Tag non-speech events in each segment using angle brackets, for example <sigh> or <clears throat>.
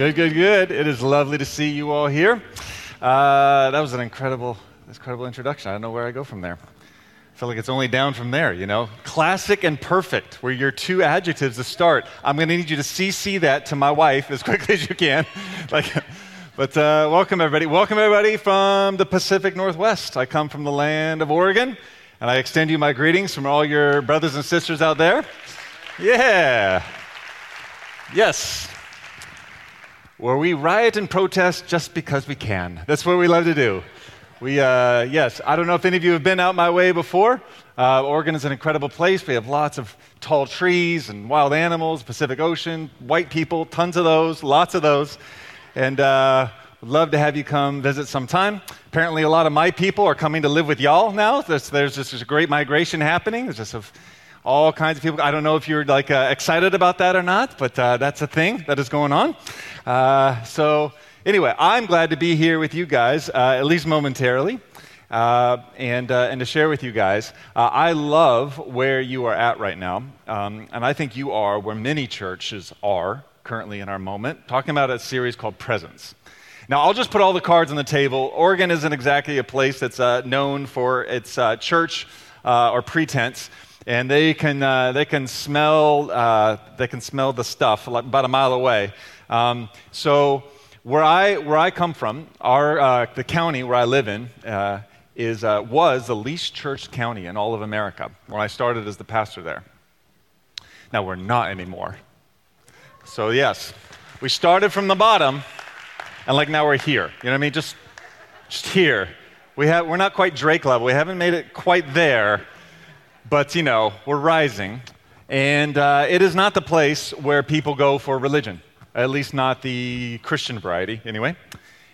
Good, good, good. It is lovely to see you all here. Uh, that was an incredible, incredible introduction. I don't know where I go from there. I feel like it's only down from there, you know? Classic and perfect were your two adjectives to start. I'm going to need you to CC that to my wife as <laughs> quickly as you can. like, but uh, welcome, everybody. Welcome, everybody, from the Pacific Northwest. I come from the land of Oregon, and I extend you my greetings from all your brothers and sisters out there. Yeah. Yes where we riot and protest just because we can. That's what we love to do. We, uh, yes, I don't know if any of you have been out my way before. Uh, Oregon is an incredible place. We have lots of tall trees and wild animals, Pacific Ocean, white people, tons of those, lots of those. And uh, love to have you come visit sometime. Apparently, a lot of my people are coming to live with y'all now. There's, there's just a great migration happening. There's just a all kinds of people. I don't know if you're like uh, excited about that or not, but uh, that's a thing that is going on. Uh, so anyway, I'm glad to be here with you guys, uh, at least momentarily. Uh, and, uh, and to share with you guys, I love where you are at right now. Um, and I think you are where many churches are currently in our moment, talking about a series called Presence. Now, I'll just put all the cards on the table. Oregon isn't exactly a place that's known for its church or pretense and they can, uh, they can, smell, uh, they can smell the stuff like about a mile away. Um, so, where I, where I come from, our, uh, the county where I live in, uh, is, uh, was the least church county in all of America when I started as the pastor there. Now, we're not anymore. So, yes, we started from the bottom, and like now we're here. You know what I mean? Just, just here. We have, we're not quite Drake level. We haven't made it quite there but, you know, we're rising. And uh, it is not the place where people go for religion, at least not the Christian variety, anyway.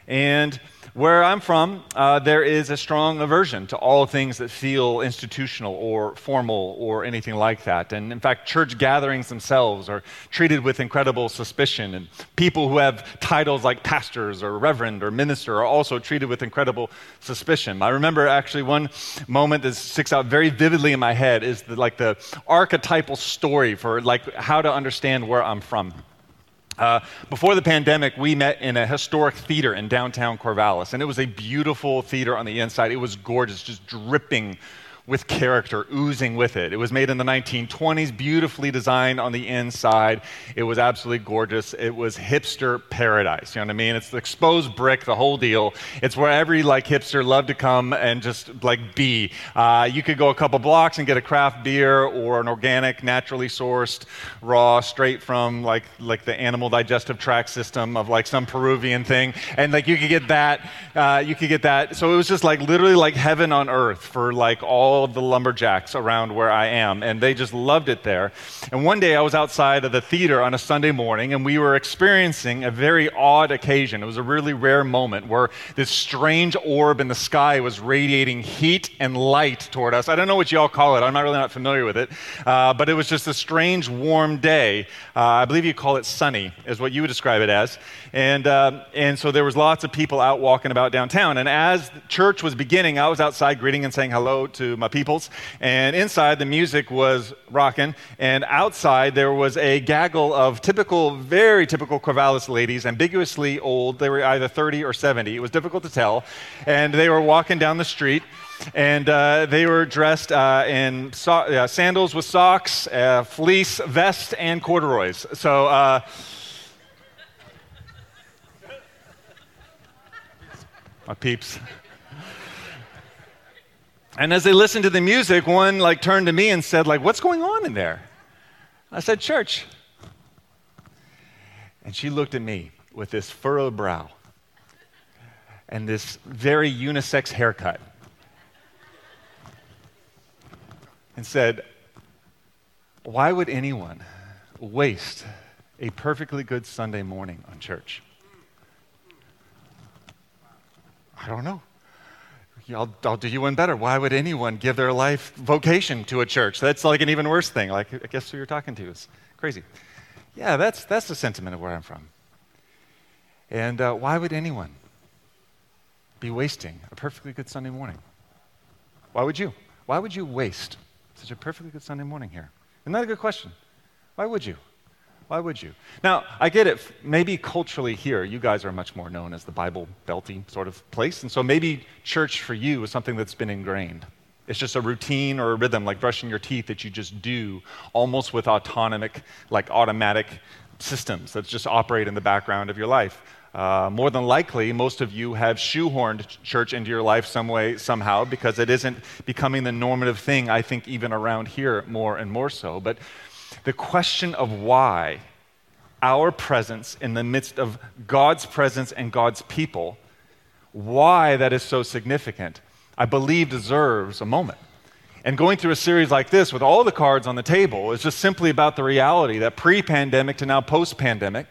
And where I'm from, uh, there is a strong aversion to all things that feel institutional or formal or anything like that. And in fact, church gatherings themselves are treated with incredible suspicion. And people who have titles like pastors or reverend or minister are also treated with incredible suspicion. I remember actually one moment that sticks out very vividly in my head is the, like the archetypal story for like how to understand where I'm from. Uh, before the pandemic, we met in a historic theater in downtown Corvallis, and it was a beautiful theater on the inside. It was gorgeous, just dripping with character oozing with it. It was made in the 1920s, beautifully designed on the inside. It was absolutely gorgeous. It was hipster paradise. You know what I mean? It's the exposed brick, the whole deal. It's where every like hipster loved to come and just like be. Uh, you could go a couple blocks and get a craft beer or an organic, naturally sourced, raw, straight from like like the animal digestive tract system of like some Peruvian thing, and like you could get that. Uh, you could get that. So it was just like literally like heaven on earth for like all all of the lumberjacks around where I am, and they just loved it there. And one day I was outside of the theater on a Sunday morning, and we were experiencing a very odd occasion. It was a really rare moment where this strange orb in the sky was radiating heat and light toward us. I don't know what y'all call it, I'm not really not familiar with it, uh, but it was just a strange, warm day. Uh, I believe you call it sunny, is what you would describe it as. And, uh, and so there was lots of people out walking about downtown. And as church was beginning, I was outside greeting and saying hello to my peoples. And inside, the music was rocking. And outside, there was a gaggle of typical, very typical Corvallis ladies, ambiguously old. They were either 30 or 70. It was difficult to tell. And they were walking down the street and uh, they were dressed uh, in so- uh, sandals with socks, uh, fleece vest, and corduroys. So uh, my peeps. And as they listened to the music, one like turned to me and said, like, what's going on in there? I said, church. And she looked at me with this furrowed brow and this very unisex haircut and said, Why would anyone waste a perfectly good Sunday morning on church? I don't know. I'll, I'll do you one better. Why would anyone give their life vocation to a church? That's like an even worse thing. Like, I guess who you're talking to is crazy. Yeah, that's, that's the sentiment of where I'm from. And uh, why would anyone be wasting a perfectly good Sunday morning? Why would you? Why would you waste such a perfectly good Sunday morning here? Isn't that a good question? Why would you? Why would you? Now, I get it. Maybe culturally here, you guys are much more known as the Bible belty sort of place. And so maybe church for you is something that's been ingrained. It's just a routine or a rhythm like brushing your teeth that you just do almost with autonomic, like automatic systems that just operate in the background of your life. Uh, more than likely, most of you have shoehorned church into your life some way, somehow, because it isn't becoming the normative thing, I think, even around here more and more so. But the question of why our presence in the midst of God's presence and God's people, why that is so significant, I believe deserves a moment. And going through a series like this with all the cards on the table is just simply about the reality that pre pandemic to now post pandemic,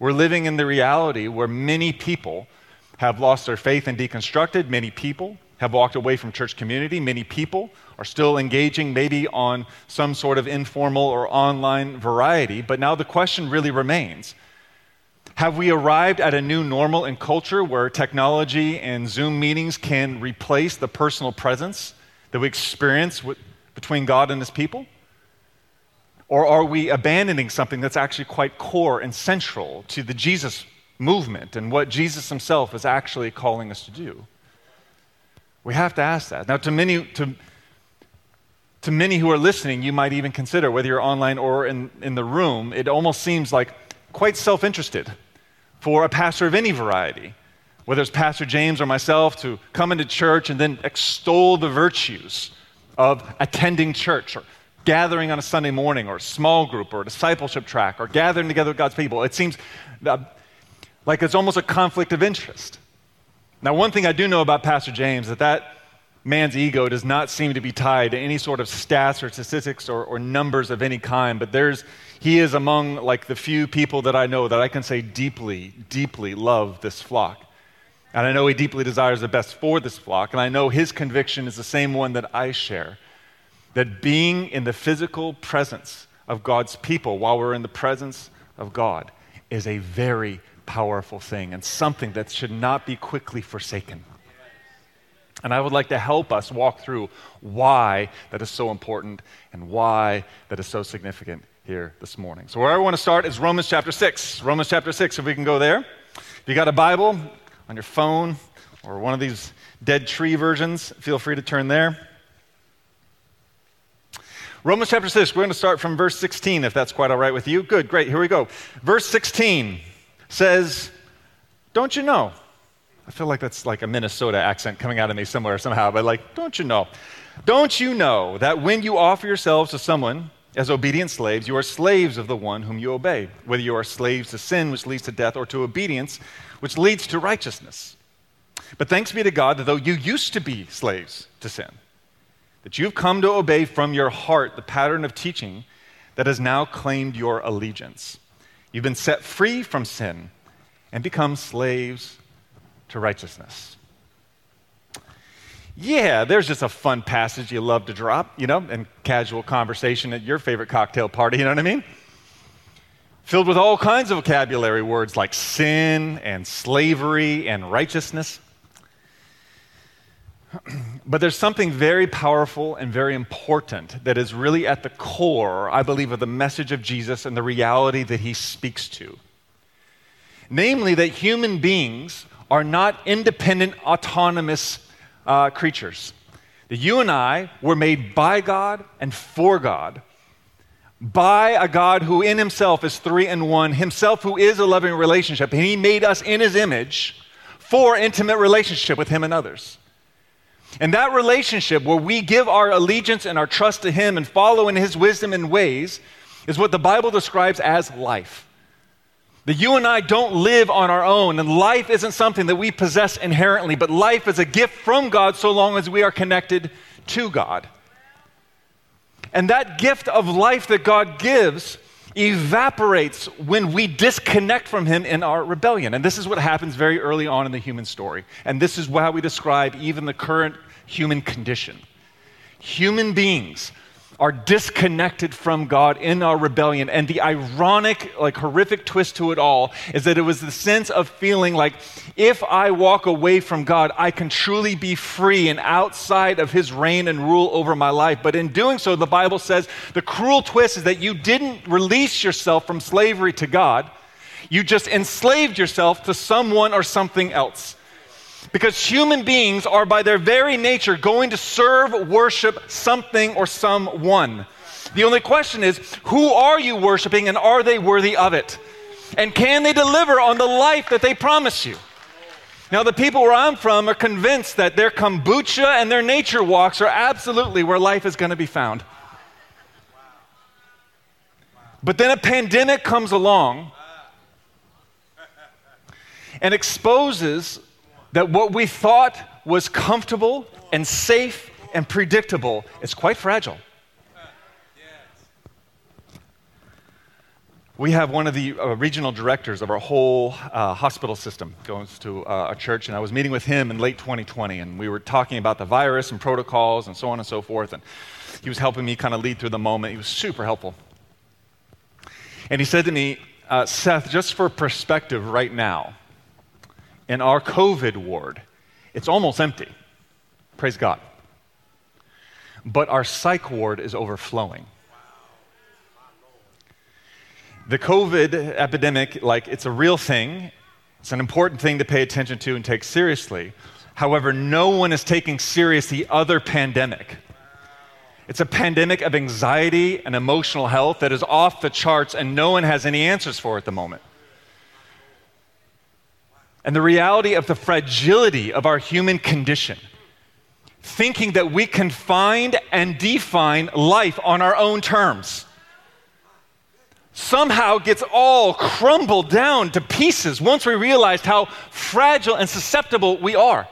we're living in the reality where many people have lost their faith and deconstructed. Many people have walked away from church community. Many people are still engaging, maybe on some sort of informal or online variety. But now the question really remains Have we arrived at a new normal in culture where technology and Zoom meetings can replace the personal presence that we experience with, between God and His people? Or are we abandoning something that's actually quite core and central to the Jesus movement and what Jesus Himself is actually calling us to do? We have to ask that. Now, to many, to, to many who are listening, you might even consider, whether you're online or in, in the room, it almost seems like quite self interested for a pastor of any variety, whether it's Pastor James or myself, to come into church and then extol the virtues of attending church or gathering on a Sunday morning or a small group or a discipleship track or gathering together with God's people. It seems uh, like it's almost a conflict of interest. Now, one thing I do know about Pastor James is that that man's ego does not seem to be tied to any sort of stats or statistics or, or, numbers of any kind, but there's, he is among like the few people that I know that I can say deeply, deeply love this flock. And I know he deeply desires the best for this flock, and I know his conviction is the same one that I share that being in the physical presence of God's people while we're in the presence of God is a very powerful thing and something that should not be quickly forsaken. And I would like to help us walk through why that is so important and why that is so significant here this morning. So, where I want to start is Romans chapter 6. Romans chapter 6, if we can go there. If you got a Bible on your phone or one of these dead tree versions, feel free to turn there. Romans chapter 6, we're going to start from verse 16, if that's quite all right with you. Good, great, here we go. Verse 16 says, Don't you know? I feel like that's like a Minnesota accent coming out of me somewhere somehow, but like, don't you know? Don't you know that when you offer yourselves to someone as obedient slaves, you are slaves of the one whom you obey, whether you are slaves to sin, which leads to death, or to obedience, which leads to righteousness? But thanks be to God that though you used to be slaves to sin, that you've come to obey from your heart the pattern of teaching that has now claimed your allegiance. You've been set free from sin and become slaves to righteousness. Yeah, there's just a fun passage you love to drop, you know, in casual conversation at your favorite cocktail party, you know what I mean? Filled with all kinds of vocabulary words like sin and slavery and righteousness. <clears throat> but there's something very powerful and very important that is really at the core, I believe, of the message of Jesus and the reality that he speaks to. Namely, that human beings are not independent, autonomous uh, creatures. That you and I were made by God and for God, by a God who in himself is three and one, himself who is a loving relationship, and he made us in his image for intimate relationship with him and others. And that relationship where we give our allegiance and our trust to Him and follow in His wisdom and ways is what the Bible describes as life. That you and I don't live on our own, and life isn't something that we possess inherently, but life is a gift from God so long as we are connected to God. And that gift of life that God gives evaporates when we disconnect from Him in our rebellion. And this is what happens very early on in the human story. And this is how we describe even the current human condition. Human beings are disconnected from God in our rebellion. And the ironic, like horrific twist to it all is that it was the sense of feeling like if I walk away from God, I can truly be free and outside of his reign and rule over my life. But in doing so, the Bible says the cruel twist is that you didn't release yourself from slavery to God, you just enslaved yourself to someone or something else. Because human beings are, by their very nature, going to serve, worship something or someone. The only question is who are you worshiping and are they worthy of it? And can they deliver on the life that they promise you? Now, the people where I'm from are convinced that their kombucha and their nature walks are absolutely where life is going to be found. But then a pandemic comes along and exposes that what we thought was comfortable and safe and predictable is quite fragile. We have one of the uh, regional directors of our whole uh, hospital system goes to uh, a church, and I was meeting with him in late 2020, and we were talking about the virus and protocols and so on and so forth. And he was helping me kind of lead through the moment. He was super helpful. And he said to me, uh, Seth, just for perspective right now, in our COVID ward, it's almost empty. Praise God. But our psych ward is overflowing. The COVID epidemic, like, it's a real thing. It's an important thing to pay attention to and take seriously. However, no one is taking serious the other pandemic. It's a pandemic of anxiety and emotional health that is off the charts, and no one has any answers for at the moment and the reality of the fragility of our human condition, thinking that we can find and define life on our own terms, somehow gets all crumbled down to pieces once we realized how fragile and susceptible we are.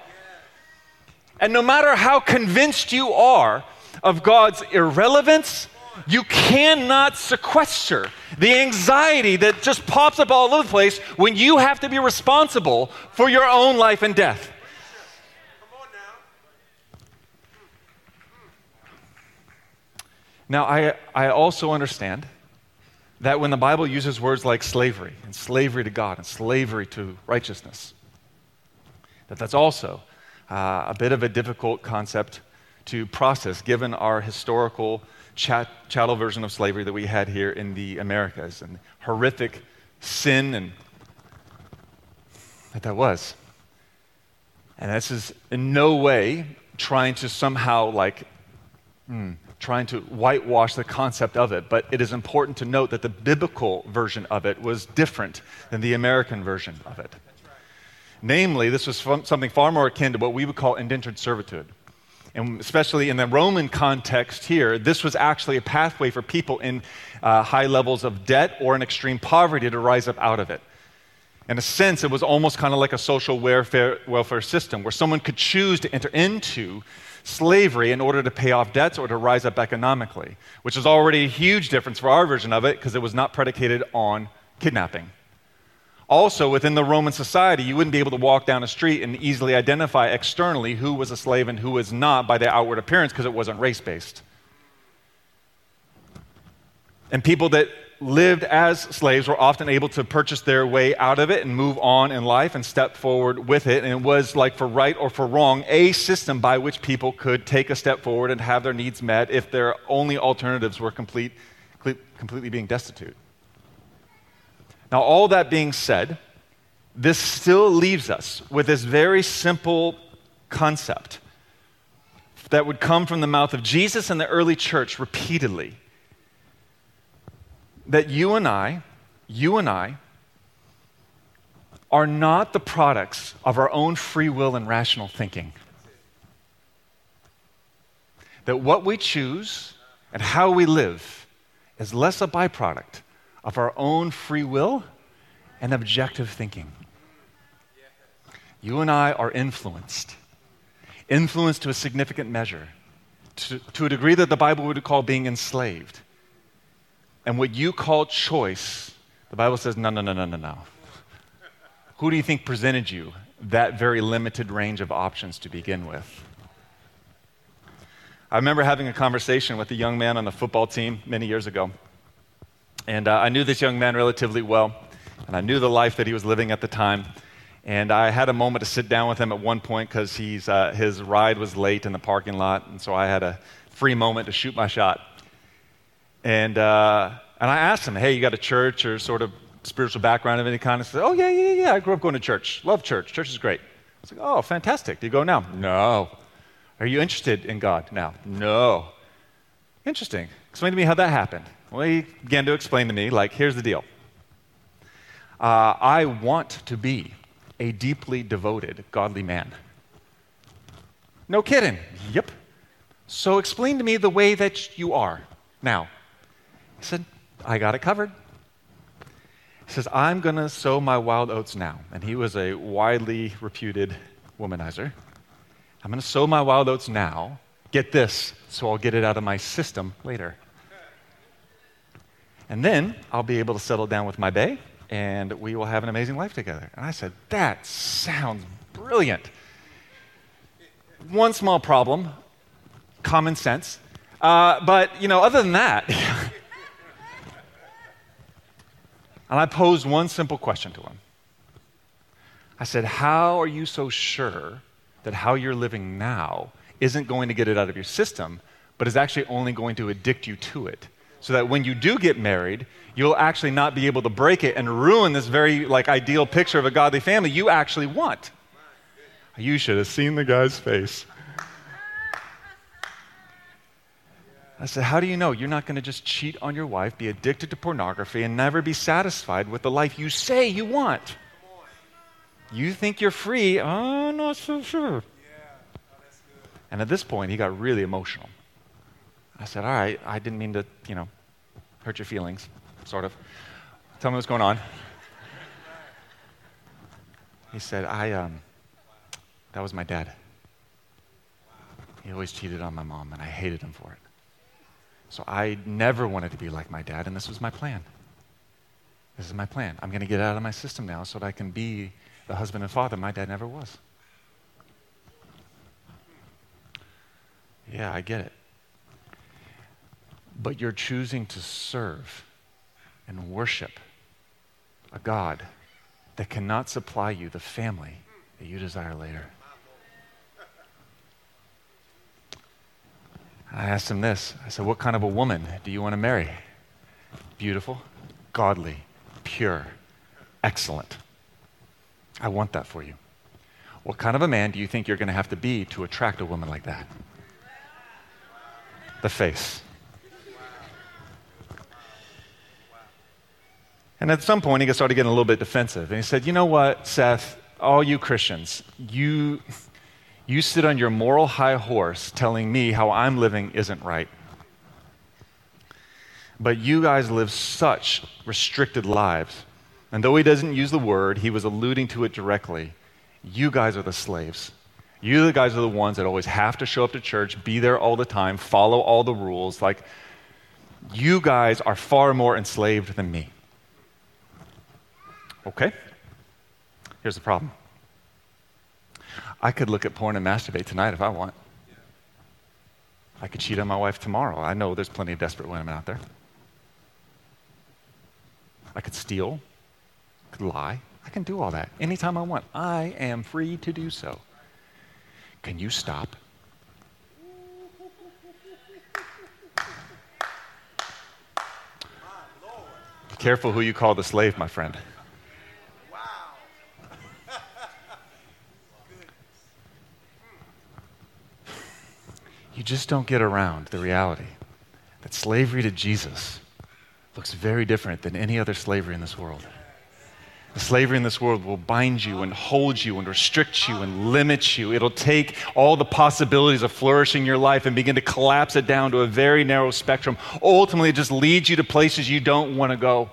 And no matter how convinced you are of God's irrelevance you cannot sequester the anxiety that just pops up all over the place when you have to be responsible for your own life and death. Now, I, I also understand that when the Bible uses words like slavery and slavery to God and slavery to righteousness, that that's also uh, a bit of a difficult concept to process given our historical chat, chattel version of slavery that we had here in the Americas and horrific sin and that that was. And this is in no way trying to somehow like hmm, trying to whitewash the concept of it, but it is important to note that the biblical version of it was different than the American version of it. Namely, this was something far more akin to what we would call indentured servitude and especially in the Roman context here, this was actually a pathway for people in uh, high levels of debt or in extreme poverty to rise up out of it. In a sense, it was almost kind of like a social welfare, welfare system where someone could choose to enter into slavery in order to pay off debts or to rise up economically, which is already a huge difference for our version of it because it was not predicated on kidnapping. Also, within the Roman society, you wouldn't be able to walk down a street and easily identify externally who was a slave and who was not by their outward appearance because it wasn't race based. And people that lived as slaves were often able to purchase their way out of it and move on in life and step forward with it. And it was like, for right or for wrong, a system by which people could take a step forward and have their needs met if their only alternatives were complete, completely being destitute. Now, all that being said, this still leaves us with this very simple concept that would come from the mouth of Jesus and the early church repeatedly that you and I, you and I, are not the products of our own free will and rational thinking. That what we choose and how we live is less a byproduct of our own free will and objective thinking. You and I are influenced, influenced to a significant measure, to, to a degree that the Bible would call being enslaved And what you call choice, the Bible says, no, no, no, no, no, no. <laughs> Who do you think presented you that very limited range of options to begin with? I remember having a conversation with a young man on the football team many years ago. And uh, I knew this young man relatively well, and I knew the life that he was living at the time. And I had a moment to sit down with him at one point because uh, his ride was late in the parking lot, and so I had a free moment to shoot my shot. And, uh, and I asked him, hey, you got a church or sort of spiritual background of any kind? He said, oh, yeah, yeah, yeah, I grew up going to church. Love church. Church is great. I was like, oh, fantastic. Do you go now? No. Are you interested in God now? No. Interesting. Explain to me how that happened. Well, he began to explain to me, like, here's the deal. Uh, I want to be a deeply devoted, godly man. No kidding. Yep. So explain to me the way that you are now. He said, I got it covered. He says, I'm going to sow my wild oats now. And he was a widely reputed womanizer. I'm going to sow my wild oats now. Get this, so I'll get it out of my system later. And then I'll be able to settle down with my bae and we will have an amazing life together. And I said, That sounds brilliant. One small problem common sense. Uh, but, you know, other than that, <laughs> and I posed one simple question to him. I said, How are you so sure that how you're living now isn't going to get it out of your system, but is actually only going to addict you to it? So that when you do get married, you'll actually not be able to break it and ruin this very like ideal picture of a godly family you actually want. You should have seen the guy's face. I said, How do you know you're not going to just cheat on your wife, be addicted to pornography, and never be satisfied with the life you say you want? You think you're free? Oh, not so sure. Oh, and at this point, he got really emotional. I said, All right, I didn't mean to, you know, hurt your feelings, sort of. Tell me what's going on. He said, I, um, that was my dad. He always cheated on my mom, and I hated him for it. So I never wanted to be like my dad, and this was my plan. This is my plan. I'm going to get out of my system now so that I can be the husband and father my dad never was. Yeah, I get it but you're choosing to serve and worship a God that cannot supply you the family that you desire later. I asked him this I said, What kind of a woman do you want to marry? Beautiful, godly, pure, excellent. I want that for you. What kind of a man do you think you're going to have to be to attract a woman like that? The face. And at some point, he started getting a little bit defensive. And he said, You know what, Seth, all you Christians, you, you sit on your moral high horse telling me how I'm living isn't right. But you guys live such restricted lives. And though he doesn't use the word, he was alluding to it directly. You guys are the slaves. You the guys are the ones that always have to show up to church, be there all the time, follow all the rules. Like, you guys are far more enslaved than me. Okay? Here's the problem I could look at porn and masturbate tonight if I want. I could cheat on my wife tomorrow. I know there's plenty of desperate women out there. I could steal, I could lie. I can do all that anytime I want. I am free to do so. Can you stop? Careful who you call the slave, my friend. You just don't get around the reality that slavery to Jesus looks very different than any other slavery in this world. The slavery in this world will bind you and hold you and restrict you and limit you. It'll take all the possibilities of flourishing your life and begin to collapse it down to a very narrow spectrum. Ultimately, it just leads you to places you don't want to go.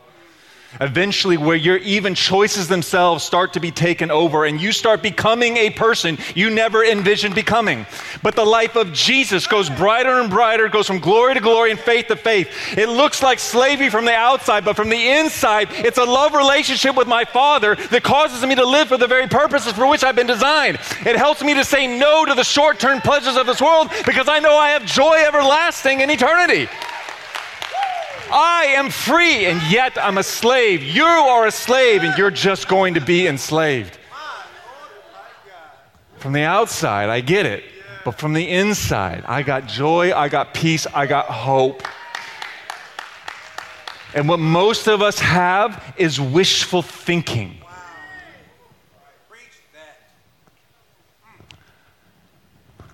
Eventually, where your even choices themselves start to be taken over and you start becoming a person you never envisioned becoming. But the life of Jesus goes brighter and brighter, goes from glory to glory and faith to faith. It looks like slavery from the outside, but from the inside, it's a love relationship with my Father that causes me to live for the very purposes for which I've been designed. It helps me to say no to the short term pleasures of this world because I know I have joy everlasting in eternity. I am free, and yet I'm a slave. You are a slave, and you're just going to be enslaved. From the outside, I get it. But from the inside, I got joy, I got peace, I got hope. And what most of us have is wishful thinking.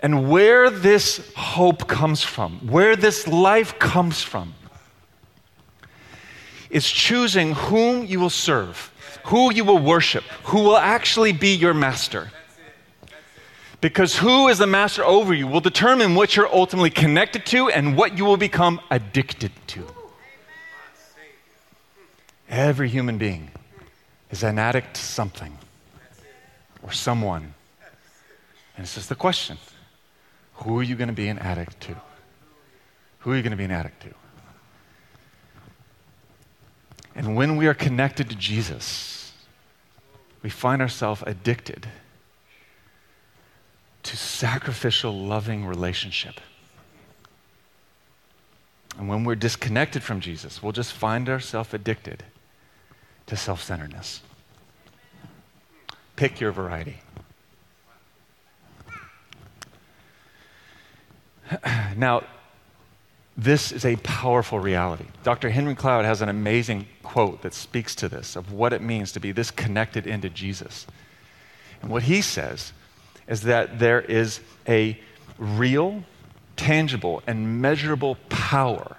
And where this hope comes from, where this life comes from, is choosing whom you will serve, who you will worship, who will actually be your master. Because who is the master over you will determine what you're ultimately connected to and what you will become addicted to. Every human being is an addict to something or someone. And it's just the question who are you going to be an addict to? Who are you going to be an addict to? And when we are connected to Jesus, we find ourselves addicted to sacrificial, loving relationship. And when we're disconnected from Jesus, we'll just find ourselves addicted to self centeredness. Pick your variety. <clears throat> now, this is a powerful reality. Dr. Henry Cloud has an amazing quote that speaks to this of what it means to be this connected into Jesus. And what he says is that there is a real, tangible, and measurable power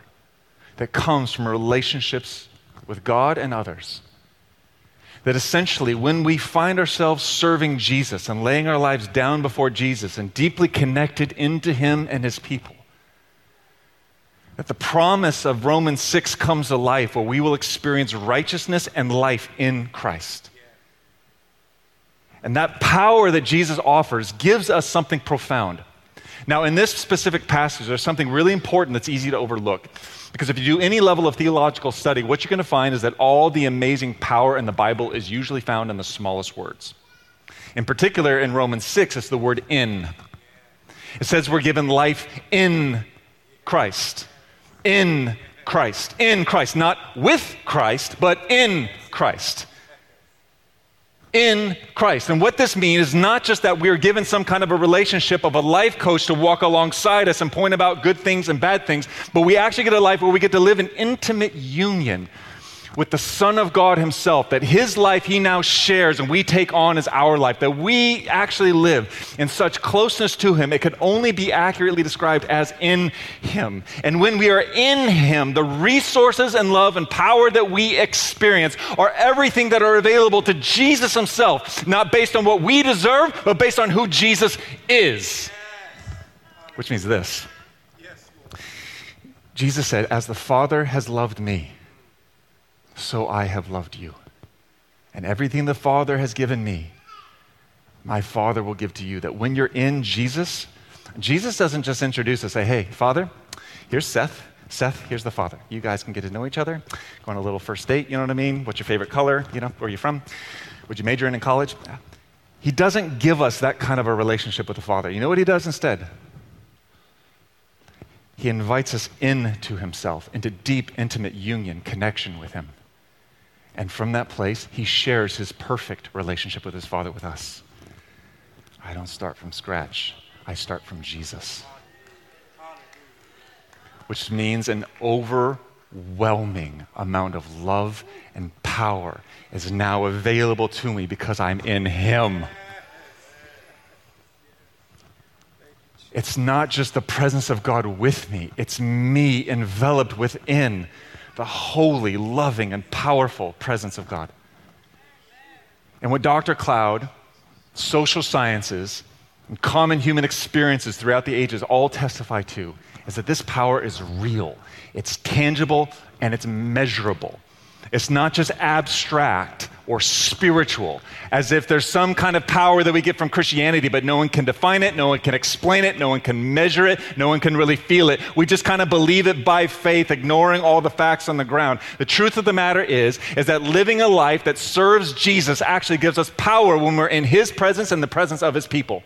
that comes from relationships with God and others. That essentially, when we find ourselves serving Jesus and laying our lives down before Jesus and deeply connected into Him and His people, that the promise of Romans 6 comes to life where we will experience righteousness and life in Christ. And that power that Jesus offers gives us something profound. Now, in this specific passage, there's something really important that's easy to overlook. Because if you do any level of theological study, what you're going to find is that all the amazing power in the Bible is usually found in the smallest words. In particular, in Romans 6, it's the word in. It says we're given life in Christ in Christ. In Christ. Not with Christ, but in Christ. In Christ. And what this means is not just that we are given some kind of a relationship of a life coach to walk alongside us and point about good things and bad things, but we actually get a life where we get to live in intimate union with the Son of God Himself, that His life He now shares and we take on as our life, that we actually live in such closeness to Him, it could only be accurately described as in Him. And when we are in Him, the resources and love and power that we experience are everything that are available to Jesus Himself, not based on what we deserve, but based on who Jesus is. Which means this Jesus said, As the Father has loved me, so I have loved you. And everything the Father has given me, my Father will give to you. That when you're in Jesus, Jesus doesn't just introduce us, say, hey, Father, here's Seth. Seth, here's the Father. You guys can get to know each other. Go on a little first date, you know what I mean? What's your favorite color? You know, where are you from? Would you major in in college? He doesn't give us that kind of a relationship with the Father. You know what he does instead? He invites us into himself, into deep, intimate union, connection with him. And from that place, he shares his perfect relationship with his Father with us. I don't start from scratch, I start from Jesus. Which means an overwhelming amount of love and power is now available to me because I'm in him. It's not just the presence of God with me, it's me enveloped within the holy, loving, and powerful presence of God. And what Dr. Cloud, social sciences, and common human experiences throughout the ages all testify to is that this power is real, it's tangible, and it's measurable. It's not just abstract or spiritual, as if there's some kind of power that we get from Christianity, but no one can define it, no one can explain it, no one can measure it, no one can really feel it. We just kind of believe it by faith, ignoring all the facts on the ground. The truth of the matter is, is that living a life that serves Jesus actually gives us power when we're in His presence and the presence of His people.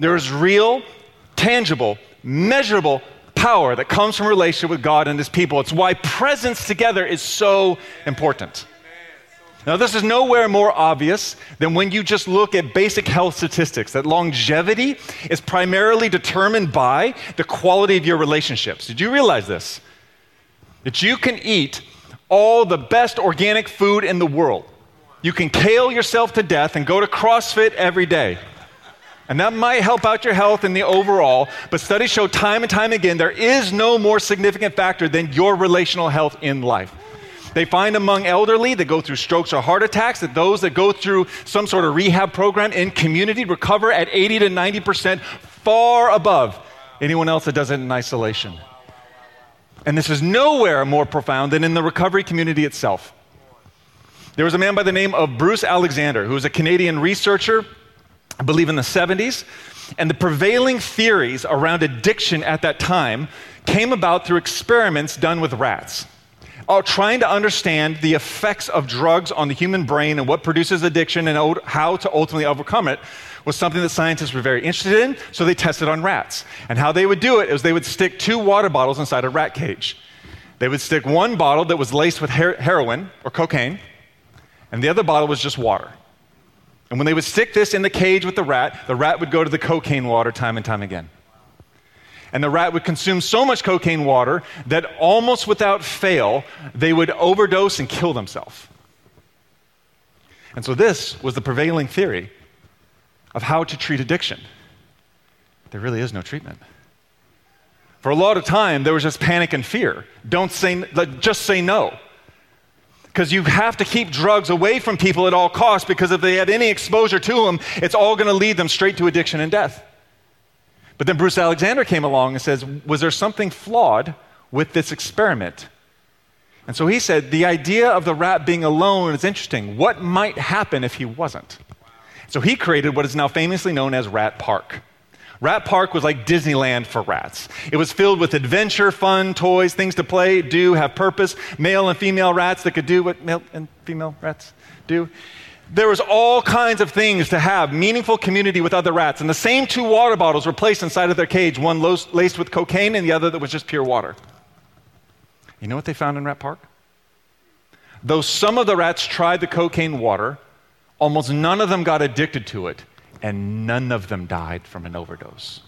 There is real, tangible, measurable power that comes from relationship with God and His people. It's why presence together is so important. Now, this is nowhere more obvious than when you just look at basic health statistics that longevity is primarily determined by the quality of your relationships. Did you realize this? That you can eat all the best organic food in the world. You can kale yourself to death and go to CrossFit every day. And that might help out your health in the overall, but studies show time and time again there is no more significant factor than your relational health in life. They find among elderly that go through strokes or heart attacks that those that go through some sort of rehab program in community recover at 80 to 90%, far above anyone else that does it in isolation. And this is nowhere more profound than in the recovery community itself. There was a man by the name of Bruce Alexander, who was a Canadian researcher, I believe in the 70s, and the prevailing theories around addiction at that time came about through experiments done with rats are trying to understand the effects of drugs on the human brain and what produces addiction and how to ultimately overcome it was something that scientists were very interested in, so they tested on rats. And how they would do it is they would stick two water bottles inside a rat cage. They would stick one bottle that was laced with her- heroin or cocaine, and the other bottle was just water. And when they would stick this in the cage with the rat, the rat would go to the cocaine water time and time again and the rat would consume so much cocaine water that almost without fail, they would overdose and kill themselves. And so, this was the prevailing theory of how to treat addiction. There really is no treatment. For a lot of time, there was just panic and fear. Don't say, just say no. Because you have to keep drugs away from people at all costs, because if they have any exposure to them, it's all going to lead them straight to addiction and death. But then Bruce Alexander came along and says, Was there something flawed with this experiment? And so he said, The idea of the rat being alone is interesting. What might happen if he wasn't? So he created what is now famously known as Rat Park. Rat Park was like Disneyland for rats. It was filled with adventure, fun, toys, things to play, do, have purpose, male and female rats that could do what male and female rats do there was all kinds of things to have meaningful community with other rats. And the same two water bottles were placed inside of their cage, one laced with cocaine and the other that was just pure water. You know what they found in Rat Park? Though some of the rats tried the cocaine water, almost none of them got addicted to it, and none of them died from an overdose.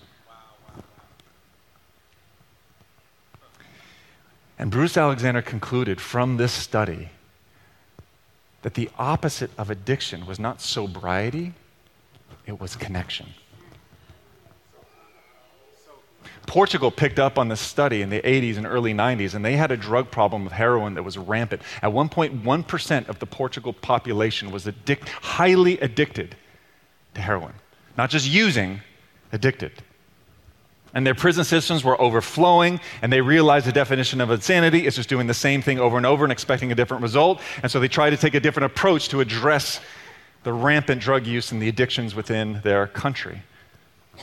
And Bruce Alexander concluded from this study that the opposite of addiction was not sobriety, it was connection. Portugal picked up on this study in the 80s and early 90s, and they had a drug problem with heroin that was rampant. At one point, 1% of the Portugal population was addic- highly addicted to heroin. Not just using, addicted and their prison systems were overflowing, and they realized the definition of insanity is just doing the same thing over and over and expecting a different result. And so they tried to take a different approach to address the rampant drug use and the addictions within their country.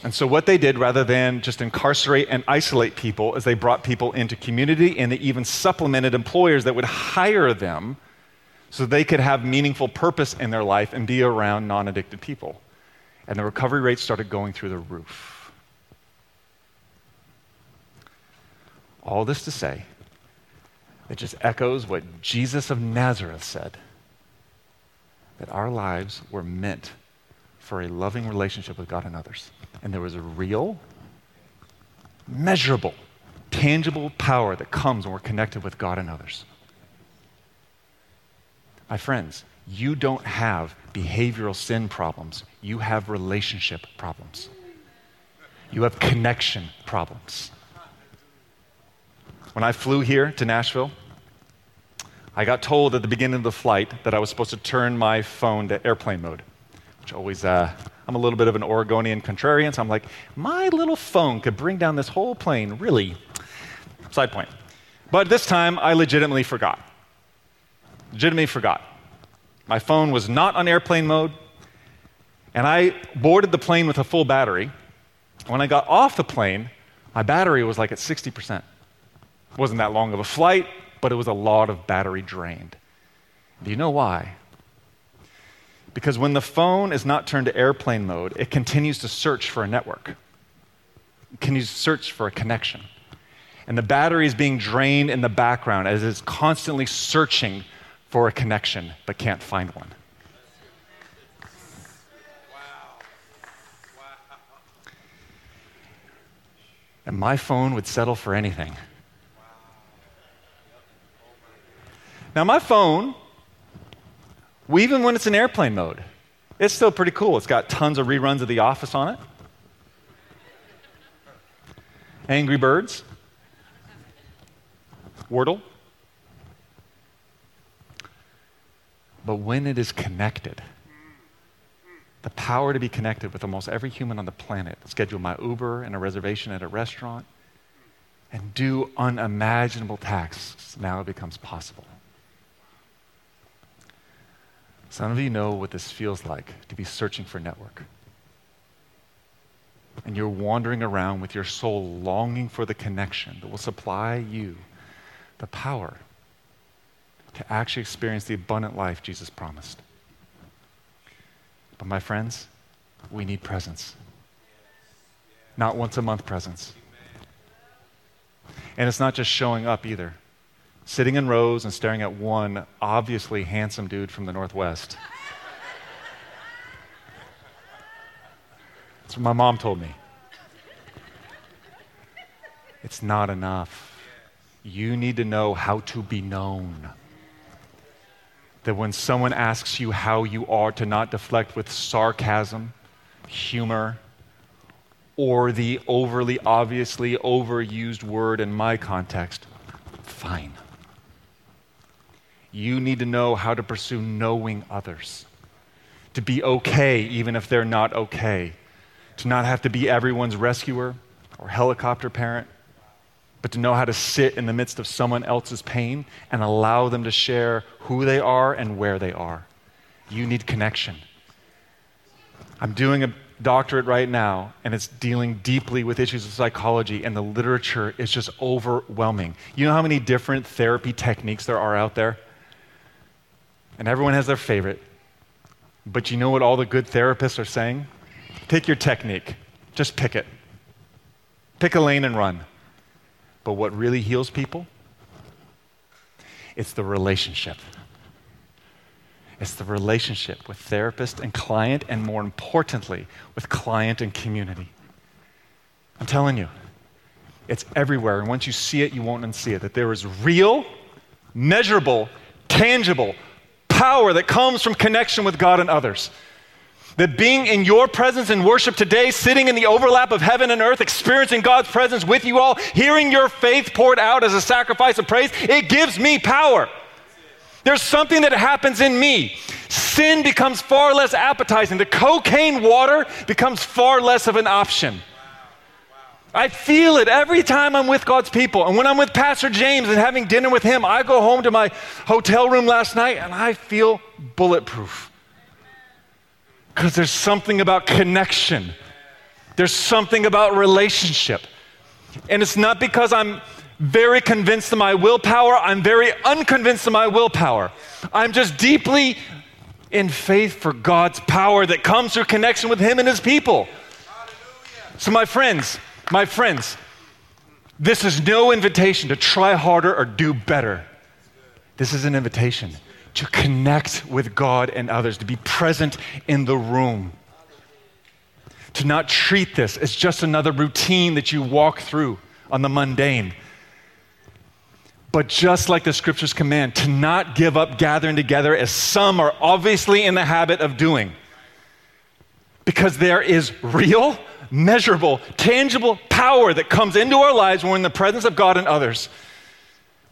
And so, what they did, rather than just incarcerate and isolate people, is they brought people into community and they even supplemented employers that would hire them so they could have meaningful purpose in their life and be around non addicted people. And the recovery rates started going through the roof. All this to say, it just echoes what Jesus of Nazareth said that our lives were meant for a loving relationship with God and others. And there was a real, measurable, tangible power that comes when we're connected with God and others. My friends, you don't have behavioral sin problems, you have relationship problems. You have connection problems. When I flew here to Nashville, I got told at the beginning of the flight that I was supposed to turn my phone to airplane mode, which always, uh, I'm a little bit of an Oregonian contrarian, so I'm like, my little phone could bring down this whole plane, really. Side point. But this time, I legitimately forgot. legitimately forgot. My phone was not on airplane mode, and I boarded the plane with a full battery. When I got off the plane, my battery was like at 60%. It wasn't that long of a flight, but it was a lot of battery drained. Do you know why? Because when the phone is not turned to airplane mode, it continues to search for a network. It continues to search for a connection. And the battery is being drained in the background as it's constantly searching for a connection but can't find one. And my phone would settle for anything. Now, my phone even when it's in airplane mode, it's still pretty cool. It's got tons of reruns of The Office on it. Angry Birds. Wordle. But when it is connected, the power to be connected with almost every human on the planet, schedule my Uber and a reservation at a restaurant, and do unimaginable tasks now becomes possible. Some of you know what this feels like to be searching for network. And you're wandering around with your soul longing for the connection that will supply you the power to actually experience the abundant life Jesus promised. But, my friends, we need presence. Not once a month presence. And it's not just showing up either sitting in rows and staring at one obviously handsome dude from the Northwest. That's what my mom told me. It's not enough. You need to know how to be known. That when someone asks you how you are, to not deflect with sarcasm, humor, or the overly obviously overused word in my context, fine. You need to know how to pursue knowing others, to be okay even if they're not okay, to not have to be everyone's rescuer or helicopter parent, but to know how to sit in the midst of someone else's pain and allow them to share who they are and where they are. You need connection. I'm doing a doctorate right now, and it's dealing deeply with issues of psychology, and the literature is just overwhelming. You know how many different therapy techniques there are out there? And everyone has their favorite. But you know what all the good therapists are saying? Pick your technique, just pick it. Pick a lane and run. But what really heals people? It's the relationship. It's the relationship with therapist and client, and more importantly, with client and community. I'm telling you, it's everywhere. And once you see it, you won't unsee it. That there is real, measurable, tangible, power that comes from connection with God and others. That being in your presence in worship today, sitting in the overlap of heaven and earth, experiencing God's presence with you all, hearing your faith poured out as a sacrifice of praise, it gives me power. There's something that happens in me. Sin becomes far less appetizing. The cocaine water becomes far less of an option. I feel it every time I'm with God's people. And when I'm with Pastor James and having dinner with him, I go home to my hotel room last night and I feel bulletproof. Because there's something about connection, there's something about relationship. And it's not because I'm very convinced of my willpower, I'm very unconvinced of my willpower. I'm just deeply in faith for God's power that comes through connection with Him and His people. So, my friends, my friends, this is no invitation to try harder or do better. This is an invitation to connect with God and others, to be present in the room, to not treat this as just another routine that you walk through on the mundane. But just like the scriptures command, to not give up gathering together as some are obviously in the habit of doing. Because there is real measurable, tangible power that comes into our lives when we're in the presence of God and others.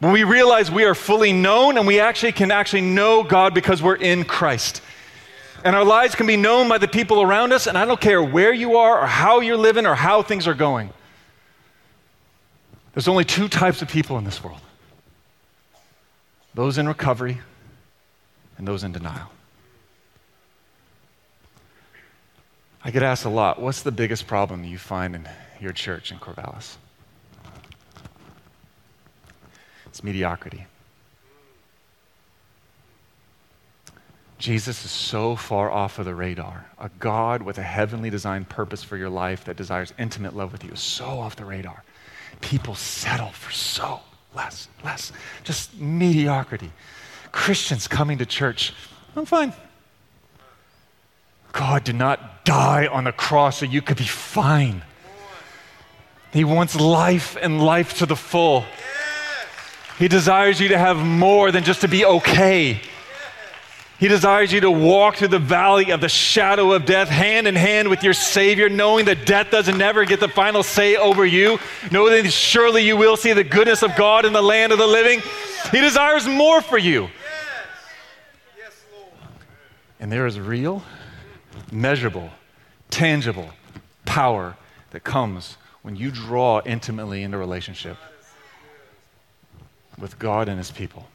When we realize we are fully known and we actually can actually know God because we're in Christ. And our lives can be known by the people around us, and I don't care where you are or how you're living or how things are going. There's only two types of people in this world those in recovery and those in denial. I get asked a lot what's the biggest problem you find in your church in Corvallis? It's mediocrity. Jesus is so far off of the radar. A God with a heavenly designed purpose for your life that desires intimate love with you is so off the radar. People settle for so less, less, just mediocrity. Christians coming to church, I'm fine. God did not die on the cross so you could be fine. He wants life and life to the full. He desires you to have more than just to be okay. He desires you to walk through the valley of the shadow of death, hand in hand with your Savior, knowing that death doesn't never get the final say over you, knowing that surely you will see the goodness of God in the land of the living. He desires more for you. And there is real, measurable, tangible power that comes when you draw intimately into relationship with God and His people.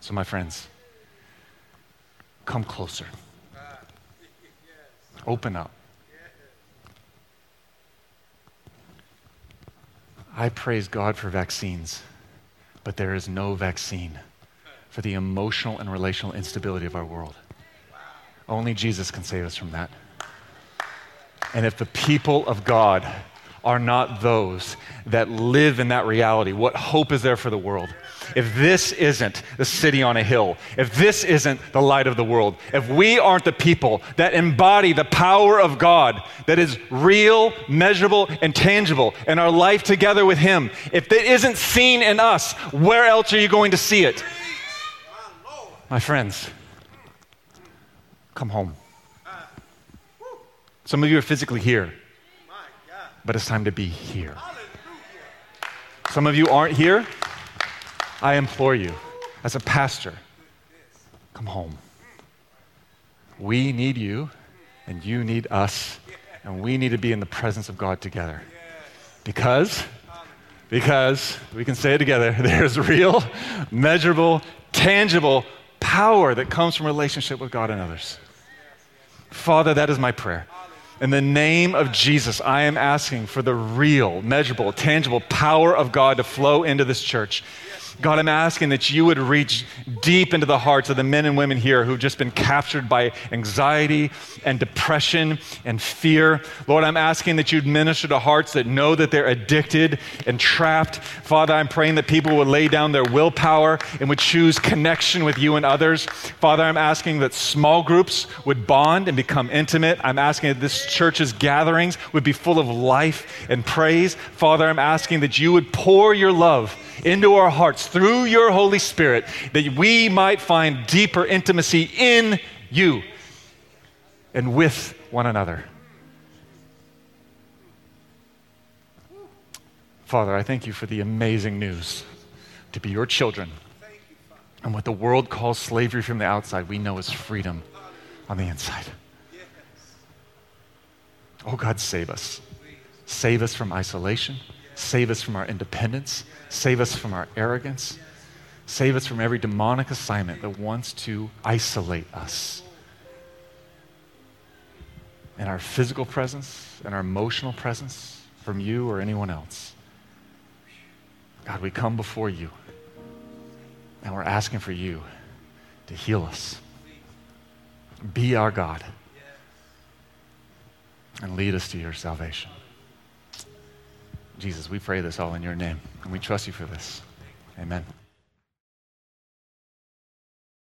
So, my friends, come closer. Open up. I praise God for vaccines, but there is no vaccine for the emotional and relational instability of our world. Only Jesus can save us from that. And if the people of God are not those that live in that reality, what hope is there for the world? if this isn't the city on a hill, if this isn't the light of the world, if we aren't the people that embody the power of God that is real, measurable, and tangible in our life together with Him, if it isn't seen in us, where else are you going to see it? My friends, come home. Some of you are physically here, but it's time to be here. Some of you aren't here, I implore you, as a pastor, come home. We need you, and you need us, and we need to be in the presence of God together. Because, because, we can say it together, <laughs> there's real, measurable, tangible power that comes from relationship with God and others. Father, that is my prayer. In the name of Jesus, I am asking for the real, measurable, tangible power of God to flow into this church. God, I'm asking that you would reach deep into the hearts of the men and women here who've just been captured by anxiety and depression and fear. Lord, I'm asking that you'd minister to hearts that know that they're addicted and trapped. Father, I'm praying that people would lay down their willpower and would choose connection with you and others. Father, I'm asking that small groups would bond and become intimate. I'm asking that this church's gatherings would be full of life and praise. Father, I'm asking that you would pour your love into our hearts through your Holy Spirit that we might find deeper intimacy in you and with one another. Father, I thank you for the amazing news to be your children. And what the world calls slavery from the outside, we know is freedom on the inside. Oh God, save us. Save us from isolation. Save us from our independence. Save us from our arrogance. Save us from every demonic assignment that wants to isolate us. In our physical presence, in our emotional presence, from you or anyone else. God, we come before you and we're asking for you to heal us. Be our God and lead us to your salvation. Jesus, we pray this all in your name, and we trust you for this. Amen.